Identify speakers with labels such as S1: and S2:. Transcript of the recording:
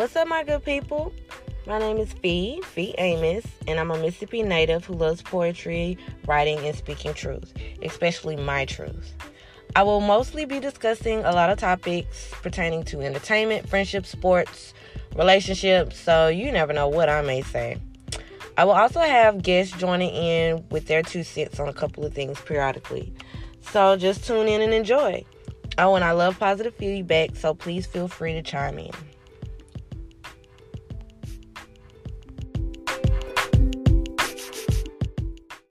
S1: What's up, my good people? My name is Fee, Fee Amos, and I'm a Mississippi native who loves poetry, writing, and speaking truth, especially my truth. I will mostly be discussing a lot of topics pertaining to entertainment, friendship, sports, relationships, so you never know what I may say. I will also have guests joining in with their two cents on a couple of things periodically. So just tune in and enjoy. Oh, and I love positive feedback, so please feel free to chime in.